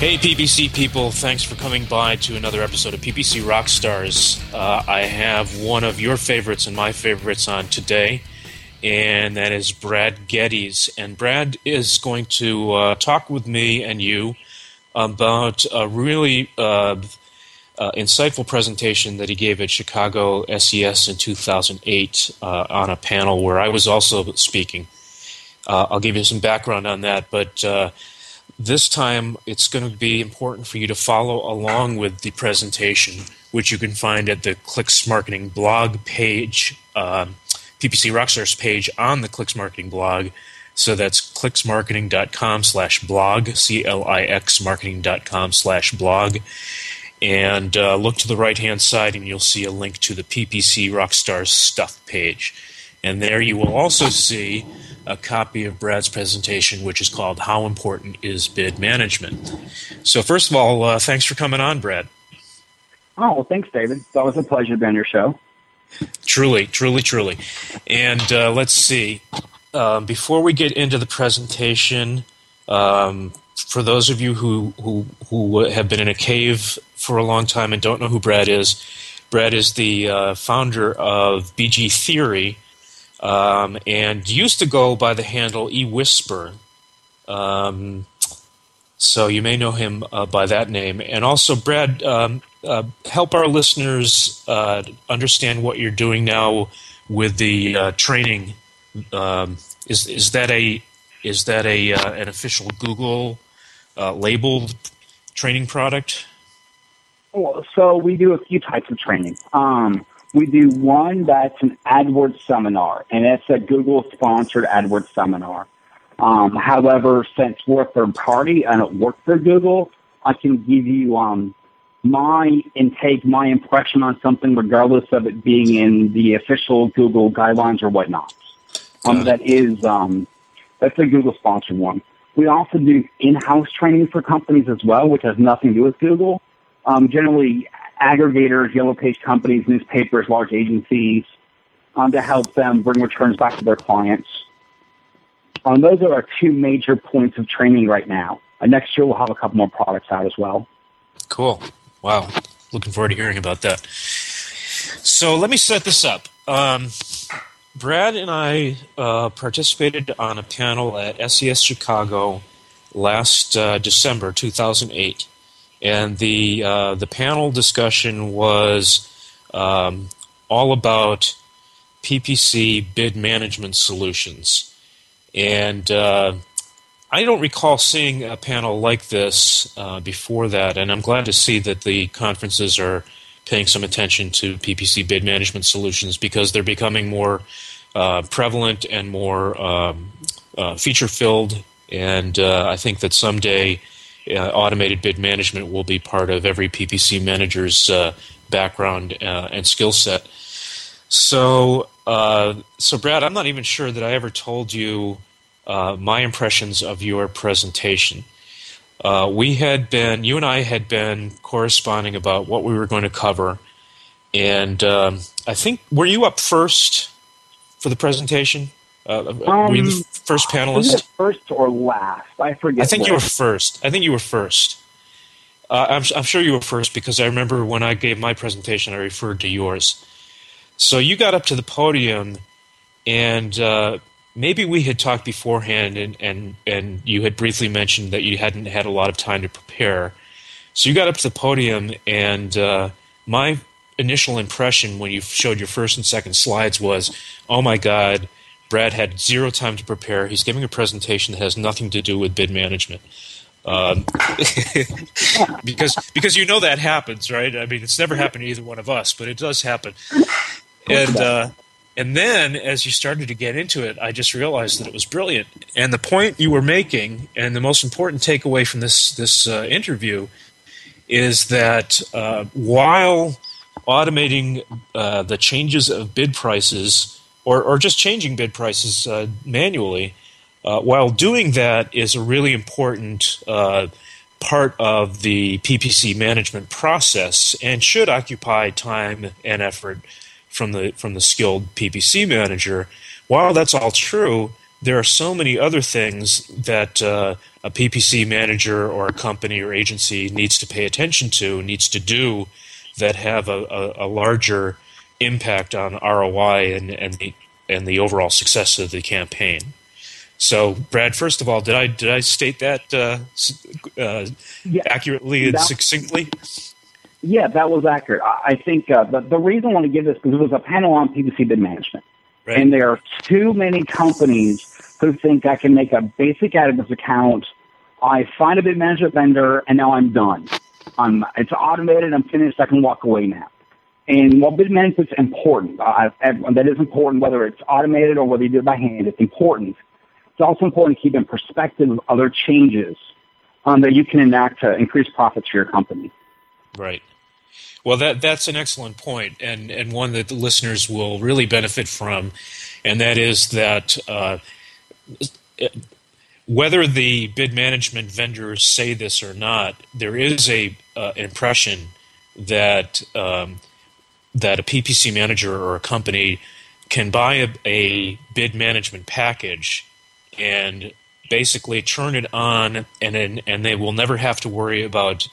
Hey, PPC people, thanks for coming by to another episode of PPC Rockstars. Uh, I have one of your favorites and my favorites on today, and that is Brad Geddes. And Brad is going to uh, talk with me and you about a really uh, uh insightful presentation that he gave at Chicago SES in 2008 uh, on a panel where I was also speaking. Uh, I'll give you some background on that, but this time, it's going to be important for you to follow along with the presentation, which you can find at the Clix Marketing blog page, uh, PPC Rockstars page on the Clix Marketing blog. So that's clixmarketing.com slash blog, C L I X marketing.com slash blog. And uh, look to the right hand side, and you'll see a link to the PPC Rockstars stuff page. And there you will also see a copy of Brad's presentation, which is called How Important is Bid Management? So, first of all, uh, thanks for coming on, Brad. Oh, well, thanks, David. It's always a pleasure to be on your show. Truly, truly, truly. And uh, let's see. Um, before we get into the presentation, um, for those of you who, who, who have been in a cave for a long time and don't know who Brad is, Brad is the uh, founder of BG Theory, um, and used to go by the handle eWhisper. Um, so you may know him uh, by that name. And also, Brad, um, uh, help our listeners uh, understand what you're doing now with the uh, training. Um, is is that a is that a uh, an official Google uh, labeled training product? Well, so we do a few types of training. Um, we do one that's an AdWords seminar, and it's a Google sponsored AdWords seminar. Um, however, since we're third party, I don't work for Google, I can give you um, my intake, my impression on something, regardless of it being in the official Google guidelines or whatnot. Um, that is um, that's a Google sponsored one. We also do in-house training for companies as well, which has nothing to do with Google. Um, generally, aggregators, yellow page companies, newspapers, large agencies, um, to help them bring returns back to their clients. Um, those are our two major points of training right now. Uh, next year we'll have a couple more products out as well. Cool. Wow. Looking forward to hearing about that. So let me set this up. Um, Brad and I uh, participated on a panel at SES Chicago last uh, December 2008 and the uh, the panel discussion was um, all about PPC bid management solutions, and uh, I don't recall seeing a panel like this uh, before that, and I'm glad to see that the conferences are paying some attention to PPC bid management solutions because they're becoming more uh, prevalent and more um, uh, feature filled, and uh, I think that someday automated bid management will be part of every PPC manager's uh, background uh, and skill set. So, uh, so Brad, I'm not even sure that I ever told you uh, my impressions of your presentation. Uh, we had been, you and I had been corresponding about what we were going to cover, and um, I think were you up first for the presentation? Uh, um, were you the um, first panelist? first or last? I forget. I think you were first. I think you were first. Uh, I'm, I'm sure you were first because I remember when I gave my presentation, I referred to yours. So you got up to the podium, and uh, maybe we had talked beforehand, and, and, and you had briefly mentioned that you hadn't had a lot of time to prepare. So you got up to the podium, and uh, my initial impression when you showed your first and second slides was, oh my God, Brad had zero time to prepare. He's giving a presentation that has nothing to do with bid management. Um, because because you know that happens, right? I mean, it's never happened to either one of us, but it does happen. And uh, and then as you started to get into it, I just realized that it was brilliant. And the point you were making, and the most important takeaway from this this uh, interview, is that uh, while automating uh, the changes of bid prices, or or just changing bid prices uh, manually uh, while doing that is a really important uh, part of the PPC management process and should occupy time and effort from the from the skilled PPC manager. While that's all true, there are so many other things that uh, a PPC manager or a company or agency needs to pay attention to, needs to do, that have a, a, a larger impact on ROI and, and the and the overall success of the campaign. So, Brad, first of all, did I did I state that uh, uh, yeah, accurately and that, succinctly? Yeah, that was accurate. I think uh, the, the reason I want to give this because it was a panel on PPC bid management, right. and there are too many companies who think I can make a basic AdWords account. I find a bid management vendor, and now I'm done. I'm, it's automated. I'm finished. I can walk away now. And while bid management's important, uh, that is important whether it's automated or whether you do it by hand. It's important it's also important to keep in perspective other changes um, that you can enact to increase profits for your company. Right. Well, that that's an excellent point, and and one that the listeners will really benefit from, and that is that uh, whether the bid management vendors say this or not, there is a uh, impression that um, that a PPC manager or a company can buy a, a bid management package and basically turn it on, and and they will never have to worry about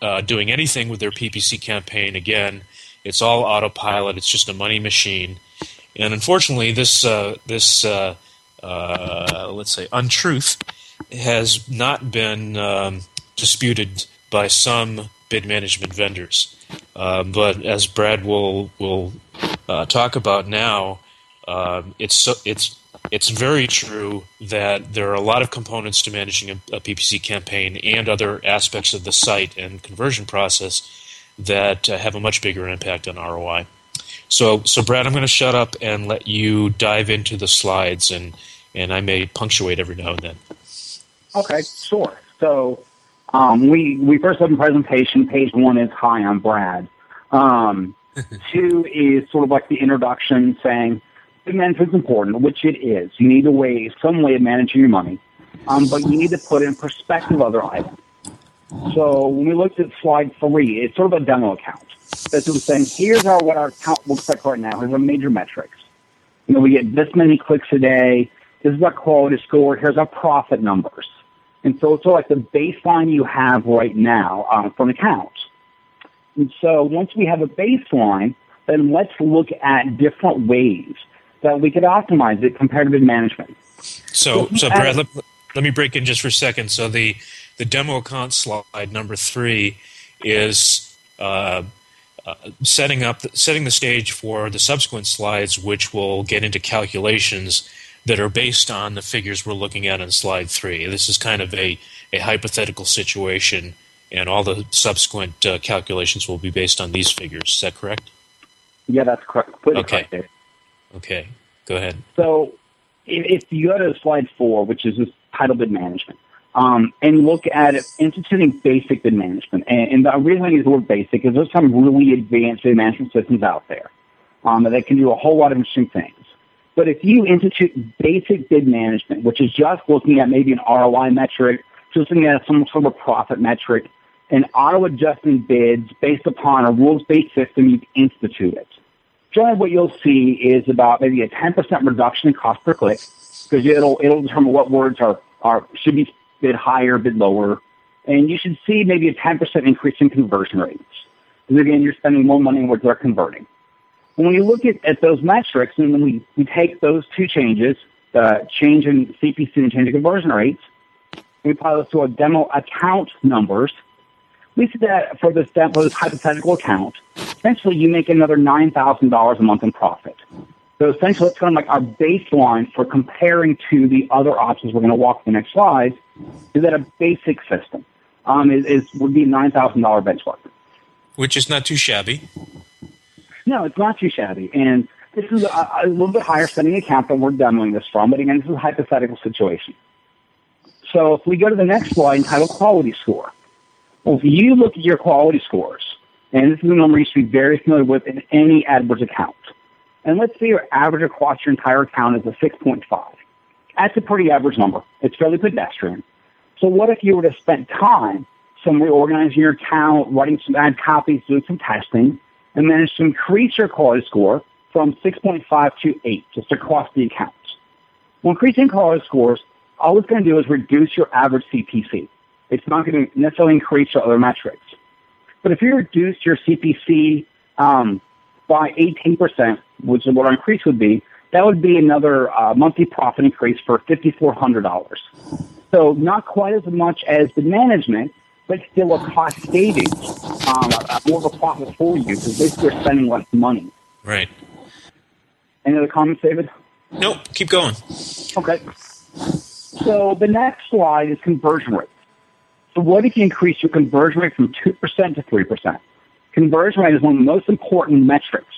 uh, doing anything with their PPC campaign again. It's all autopilot. It's just a money machine, and unfortunately, this uh, this uh, uh let's say untruth has not been um, disputed by some bid management vendors. Uh, but as Brad will will uh, talk about now, um, it's so, it's it's very true that there are a lot of components to managing a, a, PPC campaign and other aspects of the site and conversion process that uh, have a much bigger impact on ROI. So, so Brad, I'm going to shut up and let you dive into the slides, and and I may punctuate every now and then. Okay, sure. So, um, we we first have a presentation. Page one is hi, I'm Brad. Um, two is sort of like the introduction, saying management is important, which it is. You need a way, some way of managing your money, um, but you need to put in perspective other items. So when we looked at slide three, it's sort of a demo account. This was saying, here's our, what our account looks like right now. Here's our major metrics. You know, we get this many clicks a day. This is our quality score. Here's our profit numbers. And so it's sort of like the baseline you have right now um, for an account. And so once we have a baseline, then let's look at different ways that we could optimize it compared to management. So, so Brad, let, let me break in just for a second. So the the demo account slide number three is uh, uh, setting up setting the stage for the subsequent slides, which will get into calculations that are based on the figures we're looking at in slide three. This is kind of a, a hypothetical situation, and all the subsequent uh, calculations will be based on these figures. Is that correct? Yeah, that's correct. okay. Correct Okay, go ahead. So if you go to slide four, which is this title bid management, um, and look at it, instituting basic bid management, and, and the reason I use the word basic is there's some really advanced bid management systems out there um, that can do a whole lot of interesting things. But if you institute basic bid management, which is just looking at maybe an ROI metric, just looking at some sort of profit metric, and auto adjusting bids based upon a rules based system, you've instituted generally what you'll see is about maybe a 10% reduction in cost per click because it'll, it'll determine what words are, are, should be bid higher, bid lower. And you should see maybe a 10% increase in conversion rates. Because again, you're spending more money on what they're converting. When we look at, at those metrics and then we, we take those two changes, the change in CPC and change in conversion rates, we apply those to our demo account numbers, we see that for this, for this hypothetical account, essentially you make another $9,000 a month in profit. So essentially, it's kind of like our baseline for comparing to the other options we're going to walk the next slide is that a basic system um, is, is would be a nine thousand dollar benchmark, which is not too shabby. No, it's not too shabby, and this is a, a little bit higher spending account than we're demoing this from. But again, this is a hypothetical situation. So if we go to the next slide entitled quality score, well, if you look at your quality scores, and this is a number you should be very familiar with in any AdWords account, and let's say your average across your entire account is a 6.5. That's a pretty average number. It's fairly pedestrian. So what if you were to spend time some reorganizing your account, writing some ad copies, doing some testing, and managed to increase your quality score from 6.5 to 8, just across the accounts. Well, increasing quality scores all it's going to do is reduce your average CPC. It's not going to necessarily increase your other metrics. But if you reduce your CPC um, by 18%, which is what our increase would be, that would be another uh, monthly profit increase for $5,400. So not quite as much as the management, but still a cost savings, um, more of a profit for you because basically you're spending less money. Right. Any other comments, David? Nope. Keep going. Okay. So the next slide is conversion rate. So what if you increase your conversion rate from 2% to 3%? Conversion rate is one of the most important metrics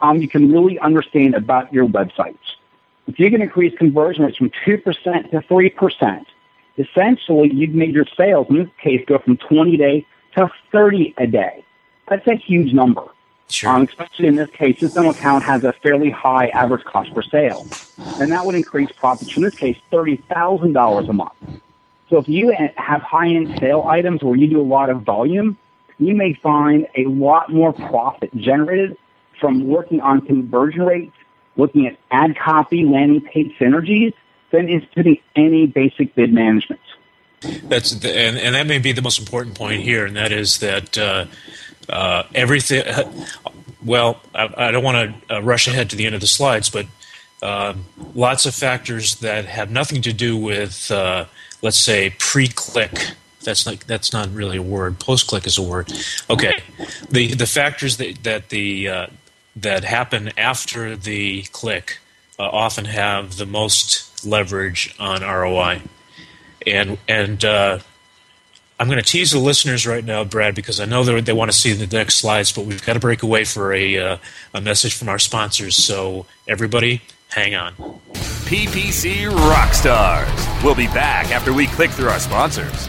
um, you can really understand about your websites. If you can increase conversion rates from 2% to 3%, essentially you've made your sales, in this case, go from 20 a day to 30 a day. That's a huge number. Sure. Um, especially in this case, this demo account has a fairly high average cost per sale. And that would increase profits, in this case, $30,000 a month. So if you have high-end sale items where you do a lot of volume, you may find a lot more profit generated from working on conversion rates, looking at ad copy, landing page synergies, than instituting any basic bid management. That's the, and, and that may be the most important point here, and that is that uh, uh, everything. Well, I, I don't want to uh, rush ahead to the end of the slides, but um, lots of factors that have nothing to do with, uh, let's say, pre-click. That's not that's not really a word. Post-click is a word. Okay, the the factors that that the uh, that happen after the click uh, often have the most leverage on ROI, and and I'm going to tease the listeners right now, Brad, because I know they want to see the next slides, but we've got to break away for a, uh, a message from our sponsors. So, everybody, hang on. PPC Rockstars. We'll be back after we click through our sponsors.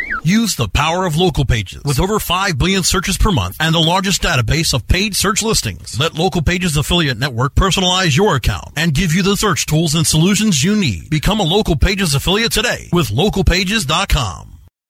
Use the power of local pages with over 5 billion searches per month and the largest database of paid search listings. Let Local Pages Affiliate Network personalize your account and give you the search tools and solutions you need. Become a Local Pages affiliate today with localpages.com.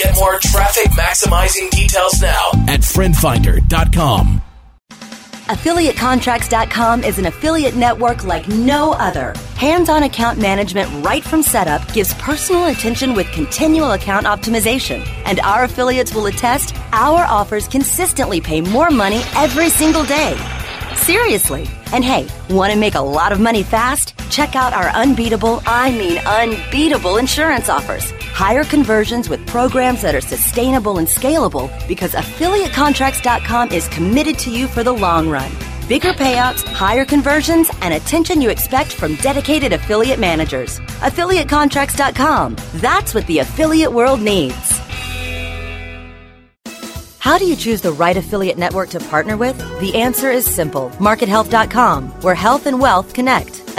Get more traffic maximizing details now at FriendFinder.com. AffiliateContracts.com is an affiliate network like no other. Hands on account management right from setup gives personal attention with continual account optimization. And our affiliates will attest our offers consistently pay more money every single day. Seriously. And hey, want to make a lot of money fast? Check out our unbeatable, I mean unbeatable insurance offers. Higher conversions with programs that are sustainable and scalable because AffiliateContracts.com is committed to you for the long run. Bigger payouts, higher conversions, and attention you expect from dedicated affiliate managers. AffiliateContracts.com. That's what the affiliate world needs. How do you choose the right affiliate network to partner with? The answer is simple MarketHealth.com, where health and wealth connect.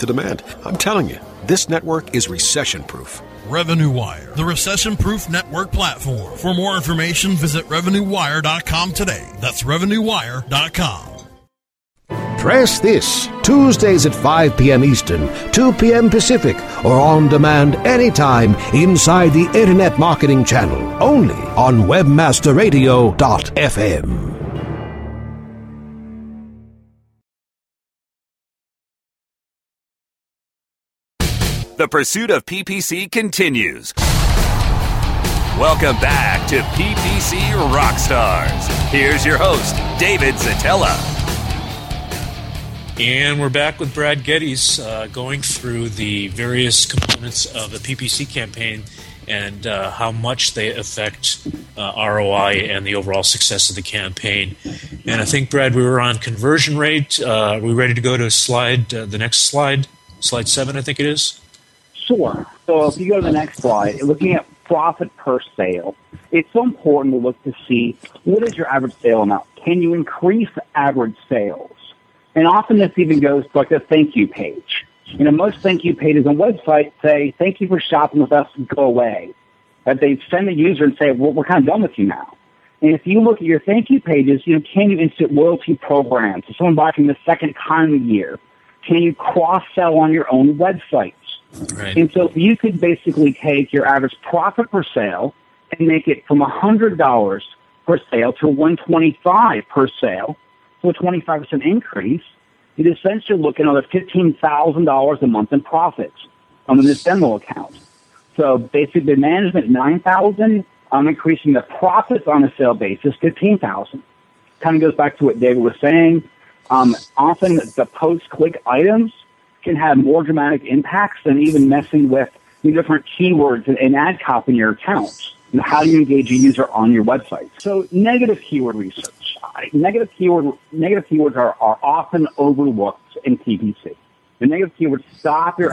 the demand. I'm telling you, this network is recession proof. Revenue Wire, the recession proof network platform. For more information, visit RevenueWire.com today. That's RevenueWire.com. Press this Tuesdays at 5 p.m. Eastern, 2 p.m. Pacific, or on demand anytime inside the Internet Marketing Channel, only on WebmasterRadio.fm. The pursuit of PPC continues. Welcome back to PPC Rockstars. Here's your host, David Szetela. And we're back with Brad Geddes uh, going through the various components of the PPC campaign and uh, how much they affect uh, ROI and the overall success of the campaign. And I think, Brad, we were on conversion rate. Uh, are we ready to go to slide, uh, the next slide? Slide seven, I think it is. Sure. So if you go to the next slide, looking at profit per sale, it's so important to look to see what is your average sale amount. Can you increase average sales? And often this even goes to like a thank you page. You know, most thank you pages on websites say, thank you for shopping with us, go away. But they send the user and say, well, we're kind of done with you now. And if you look at your thank you pages, you know, can you insert loyalty programs? If someone buys from the second time a year, can you cross sell on your own websites? Right. And so if you could basically take your average profit per sale and make it from $100 per sale to 125 per sale, so a 25% increase, you'd essentially look at another $15,000 a month in profits on this demo account. So basically the management 9,000, I'm increasing the profits on a sale basis 15,000. Kind of goes back to what David was saying. Um, often the post-click items can have more dramatic impacts than even messing with the different keywords and, and ad copy in your know, how do you engage a user on your website? So negative keyword research. Negative keyword negative keywords are, are often overlooked in PPC. The negative keywords stop your